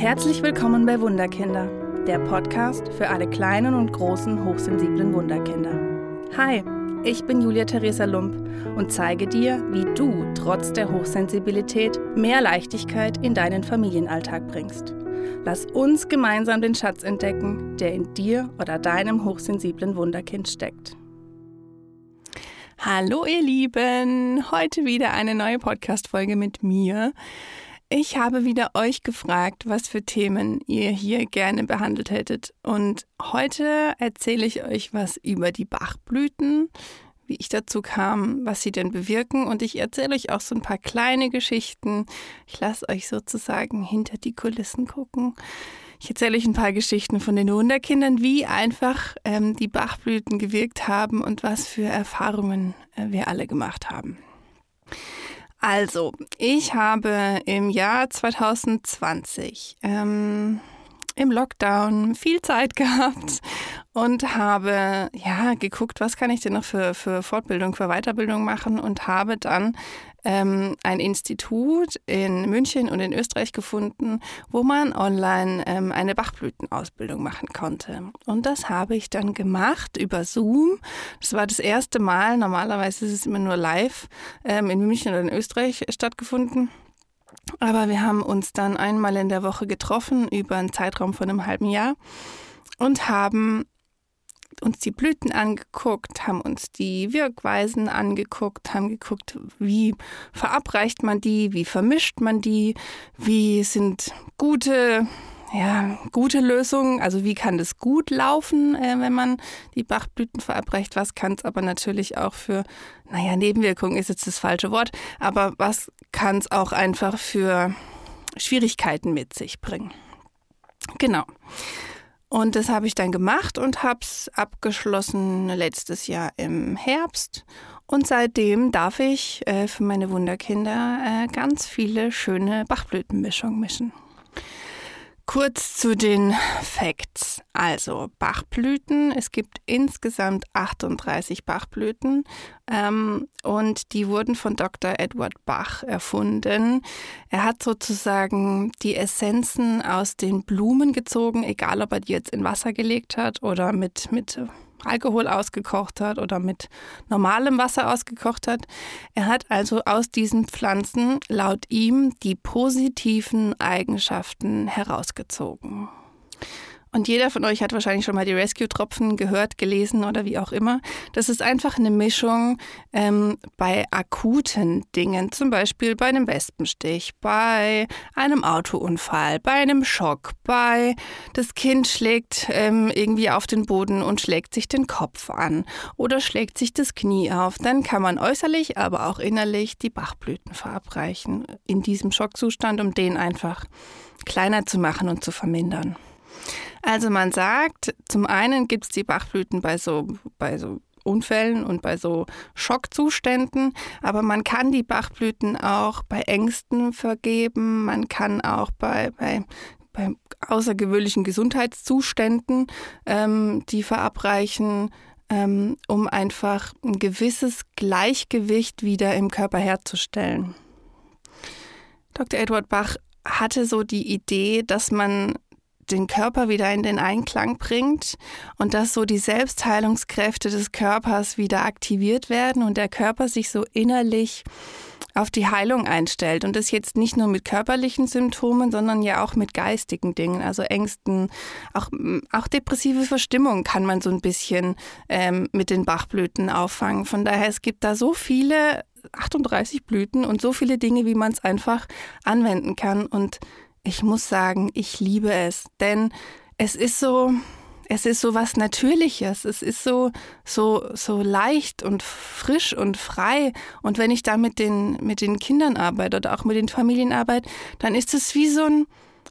Herzlich willkommen bei Wunderkinder, der Podcast für alle kleinen und großen hochsensiblen Wunderkinder. Hi, ich bin Julia Theresa Lump und zeige dir, wie du trotz der Hochsensibilität mehr Leichtigkeit in deinen Familienalltag bringst. Lass uns gemeinsam den Schatz entdecken, der in dir oder deinem hochsensiblen Wunderkind steckt. Hallo ihr Lieben, heute wieder eine neue Podcast-Folge mit mir. Ich habe wieder euch gefragt, was für Themen ihr hier gerne behandelt hättet. Und heute erzähle ich euch was über die Bachblüten, wie ich dazu kam, was sie denn bewirken. Und ich erzähle euch auch so ein paar kleine Geschichten. Ich lasse euch sozusagen hinter die Kulissen gucken. Ich erzähle euch ein paar Geschichten von den Wunderkindern, wie einfach ähm, die Bachblüten gewirkt haben und was für Erfahrungen äh, wir alle gemacht haben. Also, ich habe im Jahr 2020 ähm, im Lockdown viel Zeit gehabt und habe ja geguckt, was kann ich denn noch für, für Fortbildung, für Weiterbildung machen und habe dann ähm, ein Institut in München und in Österreich gefunden, wo man online ähm, eine Bachblütenausbildung machen konnte. Und das habe ich dann gemacht über Zoom. Das war das erste Mal. Normalerweise ist es immer nur live ähm, in München oder in Österreich stattgefunden. Aber wir haben uns dann einmal in der Woche getroffen über einen Zeitraum von einem halben Jahr und haben uns die Blüten angeguckt, haben uns die Wirkweisen angeguckt, haben geguckt, wie verabreicht man die, wie vermischt man die, wie sind gute ja, gute Lösungen, also wie kann das gut laufen, äh, wenn man die Bachblüten verabreicht, was kann es aber natürlich auch für, naja, Nebenwirkungen ist jetzt das falsche Wort, aber was kann es auch einfach für Schwierigkeiten mit sich bringen. Genau. Und das habe ich dann gemacht und habe es abgeschlossen letztes Jahr im Herbst. Und seitdem darf ich äh, für meine Wunderkinder äh, ganz viele schöne Bachblütenmischungen mischen. Kurz zu den Facts. Also Bachblüten. Es gibt insgesamt 38 Bachblüten ähm, und die wurden von Dr. Edward Bach erfunden. Er hat sozusagen die Essenzen aus den Blumen gezogen, egal ob er die jetzt in Wasser gelegt hat oder mit, mit Alkohol ausgekocht hat oder mit normalem Wasser ausgekocht hat. Er hat also aus diesen Pflanzen laut ihm die positiven Eigenschaften herausgezogen. Und jeder von euch hat wahrscheinlich schon mal die Rescue-Tropfen gehört, gelesen oder wie auch immer. Das ist einfach eine Mischung ähm, bei akuten Dingen, zum Beispiel bei einem Wespenstich, bei einem Autounfall, bei einem Schock, bei das Kind schlägt ähm, irgendwie auf den Boden und schlägt sich den Kopf an oder schlägt sich das Knie auf. Dann kann man äußerlich, aber auch innerlich die Bachblüten verabreichen in diesem Schockzustand, um den einfach kleiner zu machen und zu vermindern. Also man sagt, zum einen gibt es die Bachblüten bei so, bei so Unfällen und bei so Schockzuständen, aber man kann die Bachblüten auch bei Ängsten vergeben, man kann auch bei, bei, bei außergewöhnlichen Gesundheitszuständen ähm, die verabreichen, ähm, um einfach ein gewisses Gleichgewicht wieder im Körper herzustellen. Dr. Edward Bach hatte so die Idee, dass man den Körper wieder in den Einklang bringt und dass so die Selbstheilungskräfte des Körpers wieder aktiviert werden und der Körper sich so innerlich auf die Heilung einstellt. Und das jetzt nicht nur mit körperlichen Symptomen, sondern ja auch mit geistigen Dingen, also Ängsten, auch, auch depressive Verstimmung kann man so ein bisschen ähm, mit den Bachblüten auffangen. Von daher, es gibt da so viele 38 Blüten und so viele Dinge, wie man es einfach anwenden kann. Und ich muss sagen, ich liebe es, denn es ist so, es ist so was Natürliches. Es ist so, so, so leicht und frisch und frei. Und wenn ich da mit den, mit den Kindern arbeite oder auch mit den Familien arbeite, dann ist es wie so ein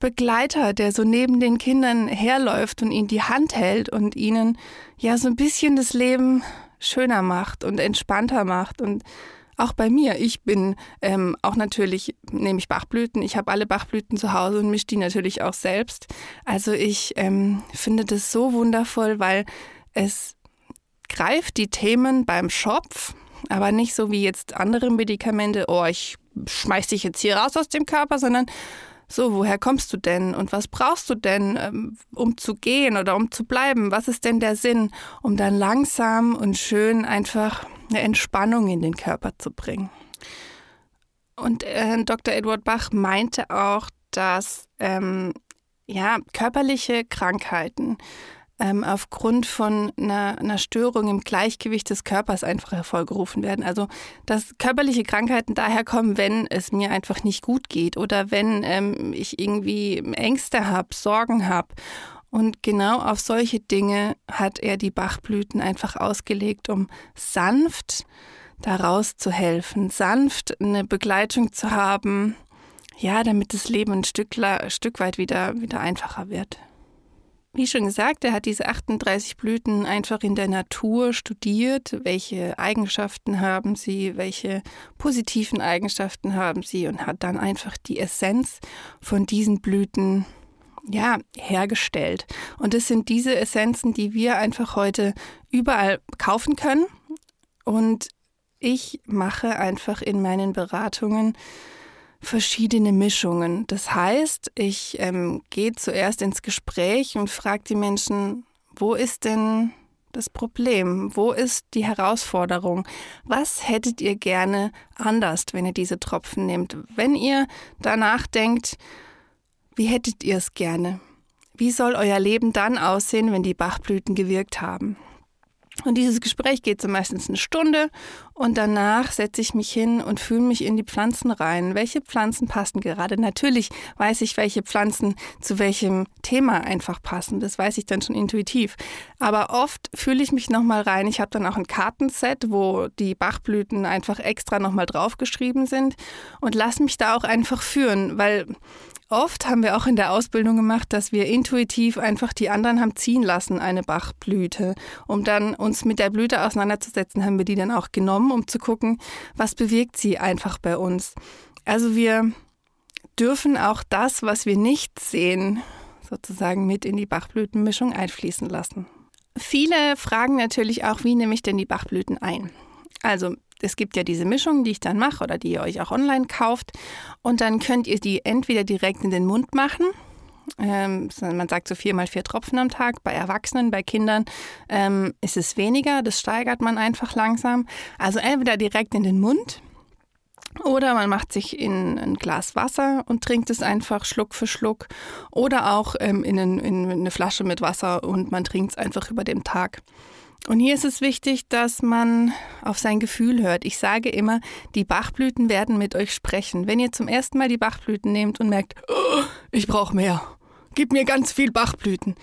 Begleiter, der so neben den Kindern herläuft und ihnen die Hand hält und ihnen ja so ein bisschen das Leben schöner macht und entspannter macht und auch bei mir. Ich bin ähm, auch natürlich, nehme ich Bachblüten. Ich habe alle Bachblüten zu Hause und mische die natürlich auch selbst. Also ich ähm, finde das so wundervoll, weil es greift die Themen beim Schopf, aber nicht so wie jetzt andere Medikamente, oh, ich schmeiß dich jetzt hier raus aus dem Körper, sondern so, woher kommst du denn und was brauchst du denn, ähm, um zu gehen oder um zu bleiben? Was ist denn der Sinn, um dann langsam und schön einfach eine Entspannung in den Körper zu bringen? Und äh, Dr. Edward Bach meinte auch, dass ähm, ja, körperliche Krankheiten ähm, aufgrund von einer, einer, Störung im Gleichgewicht des Körpers einfach hervorgerufen werden. Also dass körperliche Krankheiten daher kommen, wenn es mir einfach nicht gut geht oder wenn ähm, ich irgendwie Ängste habe, Sorgen habe. Und genau auf solche Dinge hat er die Bachblüten einfach ausgelegt, um sanft daraus zu helfen, sanft eine Begleitung zu haben, ja, damit das Leben ein Stück, Stück weit wieder, wieder einfacher wird. Wie schon gesagt, er hat diese 38 Blüten einfach in der Natur studiert. Welche Eigenschaften haben sie, welche positiven Eigenschaften haben sie und hat dann einfach die Essenz von diesen Blüten ja, hergestellt. Und es sind diese Essenzen, die wir einfach heute überall kaufen können. Und ich mache einfach in meinen Beratungen verschiedene Mischungen. Das heißt, ich ähm, gehe zuerst ins Gespräch und frage die Menschen, wo ist denn das Problem? Wo ist die Herausforderung? Was hättet ihr gerne anders, wenn ihr diese Tropfen nehmt? Wenn ihr danach denkt, wie hättet ihr es gerne? Wie soll euer Leben dann aussehen, wenn die Bachblüten gewirkt haben? Und dieses Gespräch geht so meistens eine Stunde und danach setze ich mich hin und fühle mich in die Pflanzen rein. Welche Pflanzen passen gerade? Natürlich weiß ich, welche Pflanzen zu welchem Thema einfach passen. Das weiß ich dann schon intuitiv. Aber oft fühle ich mich nochmal rein. Ich habe dann auch ein Kartenset, wo die Bachblüten einfach extra nochmal draufgeschrieben sind und lasse mich da auch einfach führen, weil Oft haben wir auch in der Ausbildung gemacht, dass wir intuitiv einfach die anderen haben ziehen lassen, eine Bachblüte. Um dann uns mit der Blüte auseinanderzusetzen, haben wir die dann auch genommen, um zu gucken, was bewegt sie einfach bei uns. Also wir dürfen auch das, was wir nicht sehen, sozusagen mit in die Bachblütenmischung einfließen lassen. Viele fragen natürlich auch, wie nehme ich denn die Bachblüten ein? Also es gibt ja diese Mischung, die ich dann mache oder die ihr euch auch online kauft. Und dann könnt ihr die entweder direkt in den Mund machen. Ähm, man sagt so vier mal vier Tropfen am Tag. Bei Erwachsenen, bei Kindern ähm, ist es weniger. Das steigert man einfach langsam. Also entweder direkt in den Mund. Oder man macht sich in ein Glas Wasser und trinkt es einfach Schluck für Schluck. Oder auch ähm, in, ein, in eine Flasche mit Wasser und man trinkt es einfach über den Tag. Und hier ist es wichtig, dass man auf sein Gefühl hört. Ich sage immer, die Bachblüten werden mit euch sprechen. Wenn ihr zum ersten Mal die Bachblüten nehmt und merkt, oh, ich brauche mehr, gib mir ganz viel Bachblüten,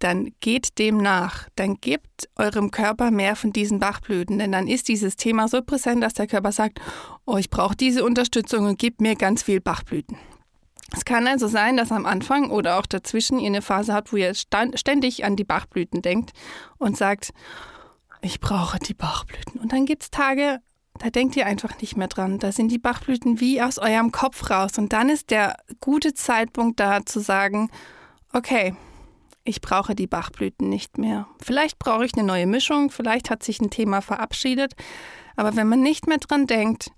dann geht dem nach. Dann gebt eurem Körper mehr von diesen Bachblüten, denn dann ist dieses Thema so präsent, dass der Körper sagt, oh, ich brauche diese Unterstützung und gib mir ganz viel Bachblüten. Es kann also sein, dass am Anfang oder auch dazwischen ihr eine Phase habt, wo ihr ständig an die Bachblüten denkt und sagt, ich brauche die Bachblüten. Und dann gibt es Tage, da denkt ihr einfach nicht mehr dran. Da sind die Bachblüten wie aus eurem Kopf raus. Und dann ist der gute Zeitpunkt da zu sagen, okay, ich brauche die Bachblüten nicht mehr. Vielleicht brauche ich eine neue Mischung, vielleicht hat sich ein Thema verabschiedet. Aber wenn man nicht mehr dran denkt,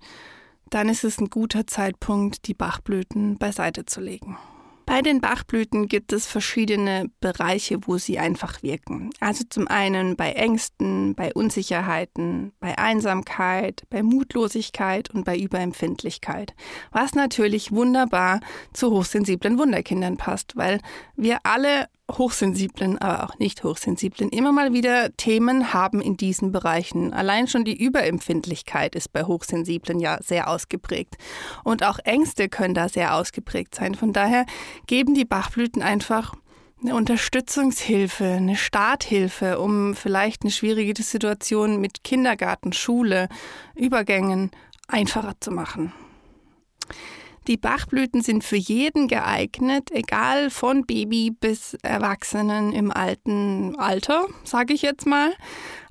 dann ist es ein guter Zeitpunkt, die Bachblüten beiseite zu legen. Bei den Bachblüten gibt es verschiedene Bereiche, wo sie einfach wirken. Also zum einen bei Ängsten, bei Unsicherheiten, bei Einsamkeit, bei Mutlosigkeit und bei Überempfindlichkeit. Was natürlich wunderbar zu hochsensiblen Wunderkindern passt, weil wir alle hochsensiblen, aber auch nicht hochsensiblen immer mal wieder Themen haben in diesen Bereichen. Allein schon die Überempfindlichkeit ist bei Hochsensiblen ja sehr ausgeprägt. Und auch Ängste können da sehr ausgeprägt sein. Von daher geben die Bachblüten einfach eine Unterstützungshilfe, eine Starthilfe, um vielleicht eine schwierige Situation mit Kindergarten, Schule, Übergängen einfacher zu machen. Die Bachblüten sind für jeden geeignet, egal von Baby bis Erwachsenen im alten Alter, sage ich jetzt mal.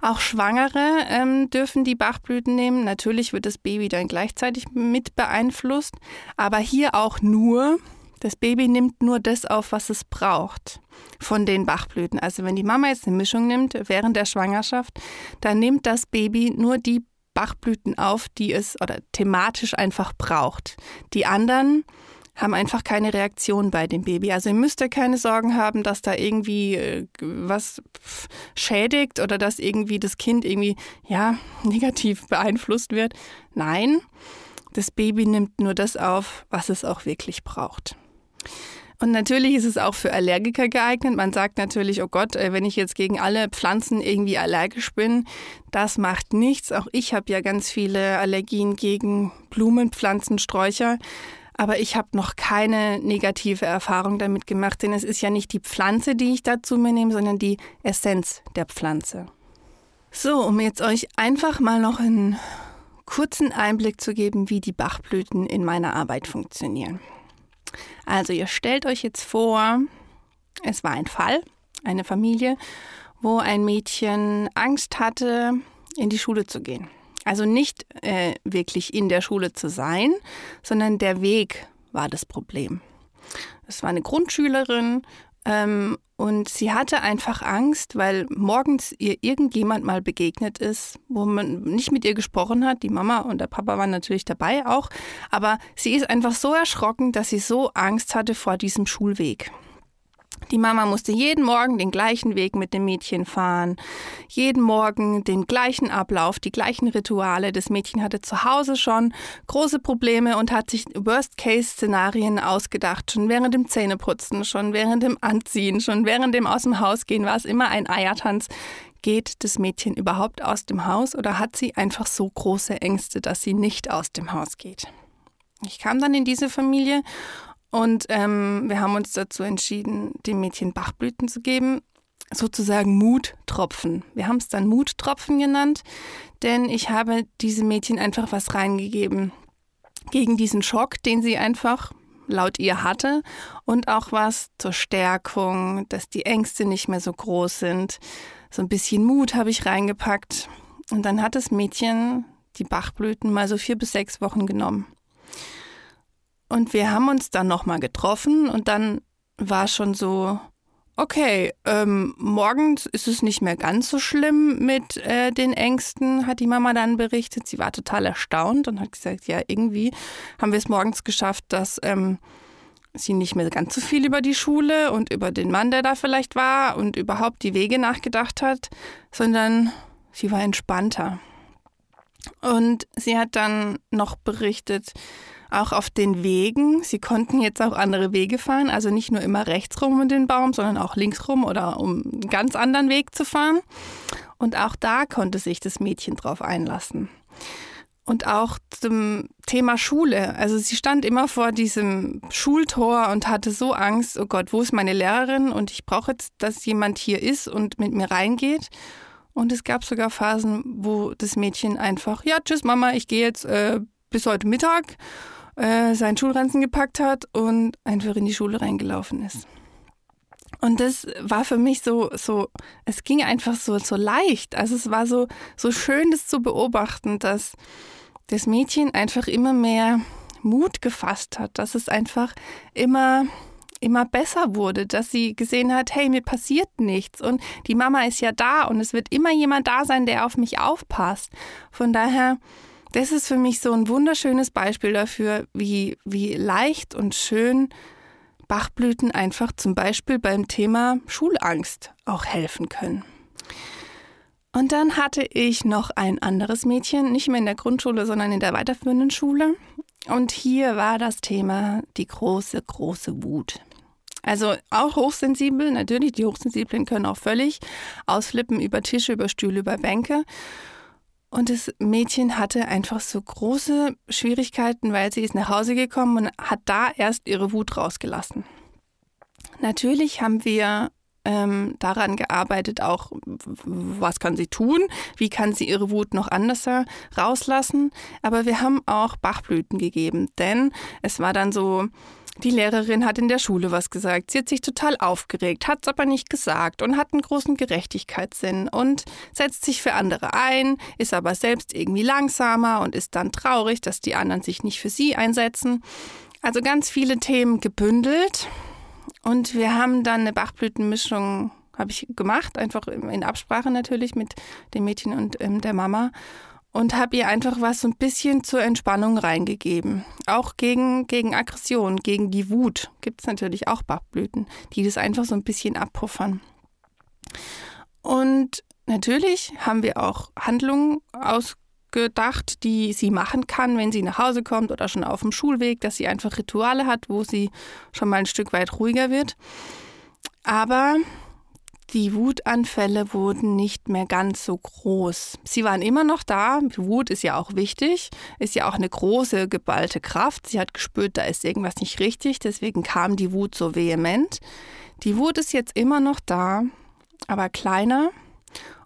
Auch Schwangere ähm, dürfen die Bachblüten nehmen. Natürlich wird das Baby dann gleichzeitig mit beeinflusst, aber hier auch nur. Das Baby nimmt nur das auf, was es braucht von den Bachblüten. Also wenn die Mama jetzt eine Mischung nimmt während der Schwangerschaft, dann nimmt das Baby nur die Bachblüten auf, die es oder thematisch einfach braucht. Die anderen haben einfach keine Reaktion bei dem Baby. Also ihr müsst ja keine Sorgen haben, dass da irgendwie äh, was schädigt oder dass irgendwie das Kind irgendwie ja negativ beeinflusst wird. Nein, das Baby nimmt nur das auf, was es auch wirklich braucht. Und natürlich ist es auch für Allergiker geeignet. Man sagt natürlich, oh Gott, äh, wenn ich jetzt gegen alle Pflanzen irgendwie allergisch bin, das macht nichts. Auch ich habe ja ganz viele Allergien gegen Blumen, Pflanzen, Sträucher. Aber ich habe noch keine negative Erfahrung damit gemacht, denn es ist ja nicht die Pflanze, die ich dazu mir nehme, sondern die Essenz der Pflanze. So, um jetzt euch einfach mal noch einen kurzen Einblick zu geben, wie die Bachblüten in meiner Arbeit funktionieren. Also ihr stellt euch jetzt vor, es war ein Fall, eine Familie, wo ein Mädchen Angst hatte, in die Schule zu gehen. Also nicht äh, wirklich in der Schule zu sein, sondern der Weg war das Problem. Es war eine Grundschülerin ähm, und sie hatte einfach Angst, weil morgens ihr irgendjemand mal begegnet ist, wo man nicht mit ihr gesprochen hat. Die Mama und der Papa waren natürlich dabei auch. Aber sie ist einfach so erschrocken, dass sie so Angst hatte vor diesem Schulweg. Die Mama musste jeden Morgen den gleichen Weg mit dem Mädchen fahren, jeden Morgen den gleichen Ablauf, die gleichen Rituale. Das Mädchen hatte zu Hause schon große Probleme und hat sich Worst-Case-Szenarien ausgedacht, schon während dem Zähneputzen, schon während dem Anziehen, schon während dem aus dem Haus gehen war es immer ein Eiertanz. Geht das Mädchen überhaupt aus dem Haus oder hat sie einfach so große Ängste, dass sie nicht aus dem Haus geht? Ich kam dann in diese Familie und ähm, wir haben uns dazu entschieden, dem Mädchen Bachblüten zu geben, sozusagen Muttropfen. Wir haben es dann Muttropfen genannt, denn ich habe diesem Mädchen einfach was reingegeben gegen diesen Schock, den sie einfach laut ihr hatte und auch was zur Stärkung, dass die Ängste nicht mehr so groß sind. So ein bisschen Mut habe ich reingepackt. Und dann hat das Mädchen die Bachblüten mal so vier bis sechs Wochen genommen. Und wir haben uns dann nochmal getroffen und dann war schon so, okay, ähm, morgens ist es nicht mehr ganz so schlimm mit äh, den Ängsten, hat die Mama dann berichtet. Sie war total erstaunt und hat gesagt, ja, irgendwie haben wir es morgens geschafft, dass ähm, sie nicht mehr ganz so viel über die Schule und über den Mann, der da vielleicht war und überhaupt die Wege nachgedacht hat, sondern sie war entspannter. Und sie hat dann noch berichtet, auch auf den Wegen. Sie konnten jetzt auch andere Wege fahren, also nicht nur immer rechts rum um den Baum, sondern auch links rum oder um einen ganz anderen Weg zu fahren. Und auch da konnte sich das Mädchen drauf einlassen. Und auch zum Thema Schule. Also sie stand immer vor diesem Schultor und hatte so Angst, oh Gott, wo ist meine Lehrerin? Und ich brauche jetzt, dass jemand hier ist und mit mir reingeht. Und es gab sogar Phasen, wo das Mädchen einfach, ja, tschüss Mama, ich gehe jetzt äh, bis heute Mittag äh, seinen Schulranzen gepackt hat und einfach in die Schule reingelaufen ist. Und das war für mich so, so, es ging einfach so, so leicht. Also es war so, so schön, das zu beobachten, dass das Mädchen einfach immer mehr Mut gefasst hat, dass es einfach immer, immer besser wurde, dass sie gesehen hat, hey, mir passiert nichts und die Mama ist ja da und es wird immer jemand da sein, der auf mich aufpasst. Von daher, das ist für mich so ein wunderschönes Beispiel dafür, wie, wie leicht und schön Bachblüten einfach zum Beispiel beim Thema Schulangst auch helfen können. Und dann hatte ich noch ein anderes Mädchen, nicht mehr in der Grundschule, sondern in der weiterführenden Schule. Und hier war das Thema die große, große Wut. Also auch hochsensibel, natürlich, die Hochsensiblen können auch völlig ausflippen über Tische, über Stühle, über Bänke. Und das Mädchen hatte einfach so große Schwierigkeiten, weil sie ist nach Hause gekommen und hat da erst ihre Wut rausgelassen. Natürlich haben wir ähm, daran gearbeitet, auch was kann sie tun, wie kann sie ihre Wut noch anders rauslassen. Aber wir haben auch Bachblüten gegeben, denn es war dann so, die Lehrerin hat in der Schule was gesagt. Sie hat sich total aufgeregt, hat es aber nicht gesagt und hat einen großen Gerechtigkeitssinn und setzt sich für andere ein, ist aber selbst irgendwie langsamer und ist dann traurig, dass die anderen sich nicht für sie einsetzen. Also ganz viele Themen gebündelt. Und wir haben dann eine Bachblütenmischung, habe ich gemacht, einfach in Absprache natürlich mit dem Mädchen und ähm, der Mama. Und habe ihr einfach was so ein bisschen zur Entspannung reingegeben. Auch gegen, gegen Aggression, gegen die Wut gibt es natürlich auch Bachblüten, die das einfach so ein bisschen abpuffern. Und natürlich haben wir auch Handlungen ausgedacht, die sie machen kann, wenn sie nach Hause kommt oder schon auf dem Schulweg, dass sie einfach Rituale hat, wo sie schon mal ein Stück weit ruhiger wird. Aber die Wutanfälle wurden nicht mehr ganz so groß. Sie waren immer noch da. Wut ist ja auch wichtig, ist ja auch eine große, geballte Kraft. Sie hat gespürt, da ist irgendwas nicht richtig, deswegen kam die Wut so vehement. Die Wut ist jetzt immer noch da, aber kleiner.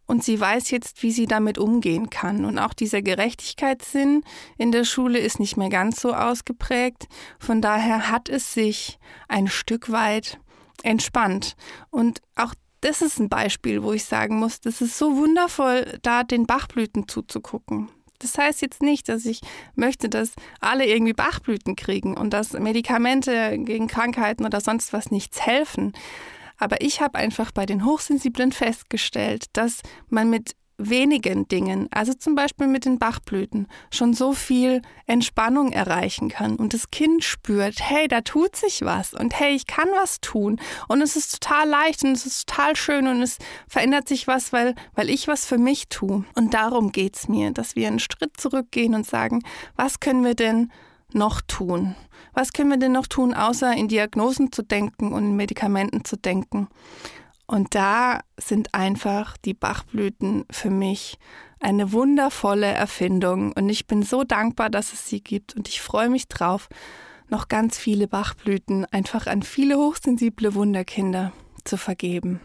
Und sie weiß jetzt, wie sie damit umgehen kann. Und auch dieser Gerechtigkeitssinn in der Schule ist nicht mehr ganz so ausgeprägt. Von daher hat es sich ein Stück weit entspannt. Und auch das ist ein Beispiel, wo ich sagen muss, das ist so wundervoll, da den Bachblüten zuzugucken. Das heißt jetzt nicht, dass ich möchte, dass alle irgendwie Bachblüten kriegen und dass Medikamente gegen Krankheiten oder sonst was nichts helfen. Aber ich habe einfach bei den Hochsensiblen festgestellt, dass man mit wenigen Dingen, also zum Beispiel mit den Bachblüten, schon so viel Entspannung erreichen kann und das Kind spürt, hey, da tut sich was und hey, ich kann was tun und es ist total leicht und es ist total schön und es verändert sich was, weil, weil ich was für mich tue. Und darum geht es mir, dass wir einen Schritt zurückgehen und sagen, was können wir denn noch tun? Was können wir denn noch tun, außer in Diagnosen zu denken und in Medikamenten zu denken? Und da sind einfach die Bachblüten für mich eine wundervolle Erfindung. Und ich bin so dankbar, dass es sie gibt. Und ich freue mich drauf, noch ganz viele Bachblüten einfach an viele hochsensible Wunderkinder zu vergeben.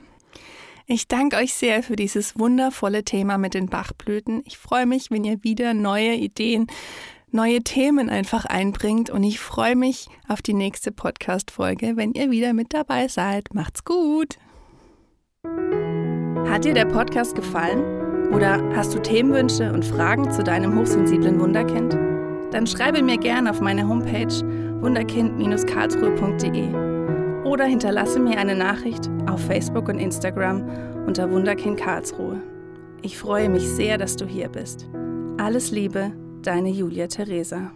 Ich danke euch sehr für dieses wundervolle Thema mit den Bachblüten. Ich freue mich, wenn ihr wieder neue Ideen, neue Themen einfach einbringt und ich freue mich auf die nächste Podcast-Folge, wenn ihr wieder mit dabei seid. Macht's gut! Hat dir der Podcast gefallen? Oder hast du Themenwünsche und Fragen zu deinem hochsensiblen Wunderkind? Dann schreibe mir gerne auf meine Homepage wunderkind-karlsruhe.de oder hinterlasse mir eine Nachricht auf Facebook und Instagram unter Wunderkind Karlsruhe. Ich freue mich sehr, dass du hier bist. Alles Liebe, deine Julia Theresa.